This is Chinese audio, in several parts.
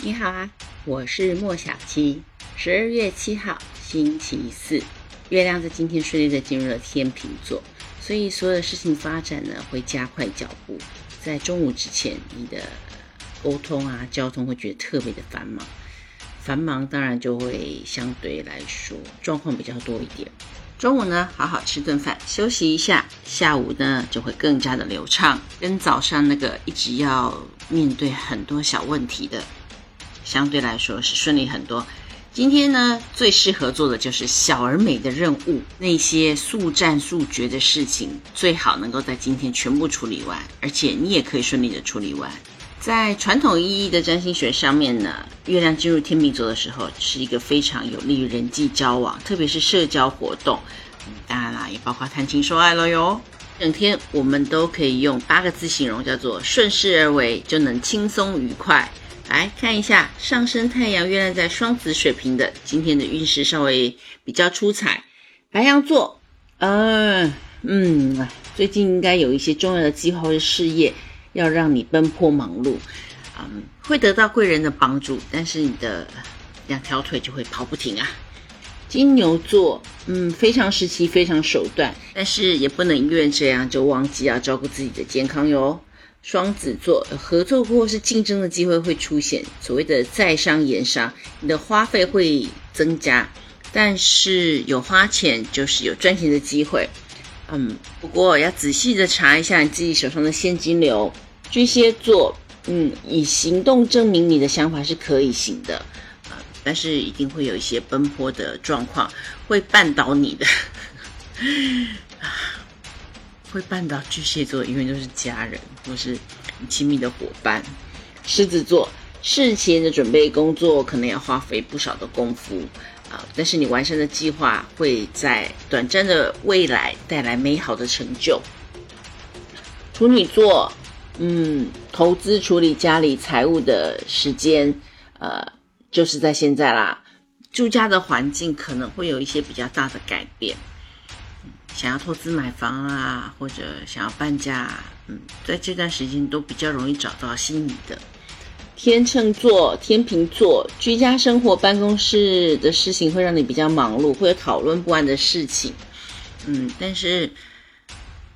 你好啊，我是莫小七。十二月七号，星期四，月亮在今天顺利的进入了天秤座，所以所有的事情发展呢会加快脚步。在中午之前，你的沟通啊、交通会觉得特别的繁忙，繁忙当然就会相对来说状况比较多一点。中午呢，好好吃顿饭，休息一下，下午呢就会更加的流畅，跟早上那个一直要面对很多小问题的。相对来说是顺利很多。今天呢，最适合做的就是小而美的任务，那些速战速决的事情，最好能够在今天全部处理完，而且你也可以顺利的处理完。在传统意义的占星学上面呢，月亮进入天秤座的时候，是一个非常有利于人际交往，特别是社交活动。当然啦，也包括谈情说爱了哟。整天我们都可以用八个字形容，叫做顺势而为，就能轻松愉快。来看一下上升太阳月亮在双子水平的今天的运势稍微比较出彩。白羊座，呃，嗯，最近应该有一些重要的计划或事业要让你奔波忙碌，嗯，会得到贵人的帮助，但是你的两条腿就会跑不停啊。金牛座，嗯，非常时期，非常手段，但是也不能因为这样就忘记要照顾自己的健康哟。双子座合作或是竞争的机会会出现，所谓的在商言商，你的花费会增加，但是有花钱就是有赚钱的机会。嗯，不过要仔细的查一下你自己手上的现金流。巨蟹座，嗯，以行动证明你的想法是可以行的，啊，但是一定会有一些奔波的状况会绊倒你的。会绊倒巨蟹座，因为都是家人或是亲密的伙伴。狮子座事前的准备工作可能要花费不少的功夫啊，但是你完善的计划会在短暂的未来带来美好的成就。处女座，嗯，投资处理家里财务的时间，呃，就是在现在啦。住家的环境可能会有一些比较大的改变。想要投资买房啊，或者想要搬家，嗯，在这段时间都比较容易找到心仪的。天秤座、天秤座，居家生活、办公室的事情会让你比较忙碌，会有讨论不完的事情，嗯，但是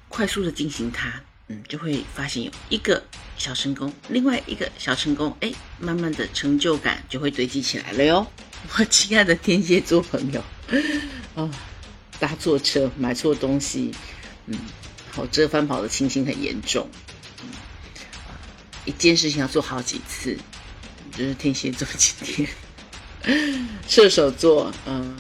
快速的进行它，嗯，就会发现有一个小成功，另外一个小成功，哎，慢慢的成就感就会堆积起来了哟。我亲爱的天蝎座朋友，哦。搭错车，买错东西，嗯，好折返跑的情形很严重，嗯，一件事情要做好几次，就是天蝎座今天，射手座，嗯，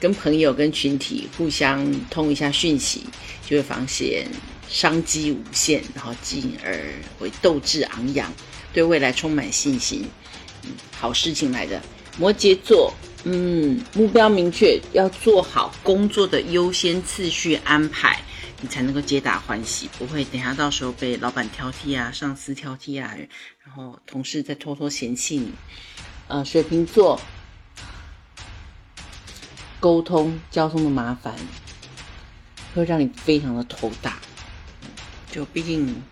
跟朋友跟群体互相通一下讯息，就会发现商机无限，然后进而会斗志昂扬，对未来充满信心，嗯，好事情来的。摩羯座。嗯，目标明确，要做好工作的优先次序安排，你才能够皆大欢喜，不会等下到时候被老板挑剔啊，上司挑剔啊，然后同事再偷偷嫌弃你。呃，水瓶座，沟通交通的麻烦会让你非常的头大，就毕竟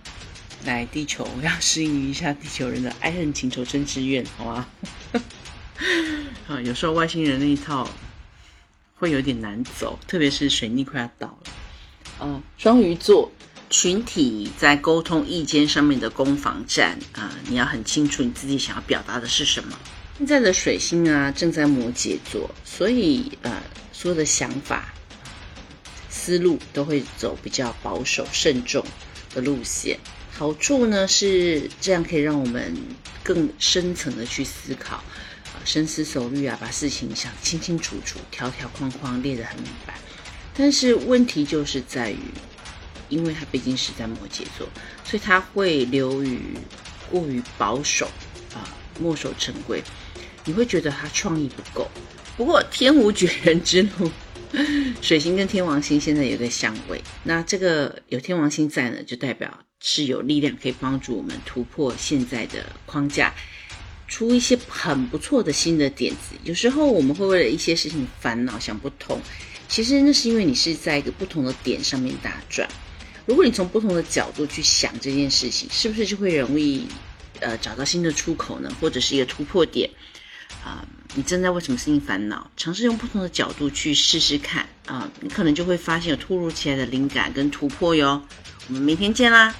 来地球要适应一下地球人的爱恨情仇真志怨，好吗？啊，有时候外星人那一套会有点难走，特别是水逆快要到了。啊，双鱼座群体在沟通意见上面的攻防战啊，你要很清楚你自己想要表达的是什么。现在的水星啊正在摩羯座，所以呃，所有的想法、思路都会走比较保守、慎重的路线。好处呢是这样可以让我们更深层的去思考。深思熟虑啊，把事情想清清楚楚，条条框框列得很明白。但是问题就是在于，因为他毕竟是在摩羯座，所以他会流于过于保守啊，墨守成规。你会觉得他创意不够。不过天无绝人之路，水星跟天王星现在有个相位，那这个有天王星在呢，就代表是有力量可以帮助我们突破现在的框架。出一些很不错的新的点子，有时候我们会为了一些事情烦恼想不通，其实那是因为你是在一个不同的点上面打转。如果你从不同的角度去想这件事情，是不是就会容易呃找到新的出口呢，或者是一个突破点啊？你正在为什么事情烦恼？尝试用不同的角度去试试看啊，你可能就会发现有突如其来的灵感跟突破哟。我们明天见啦！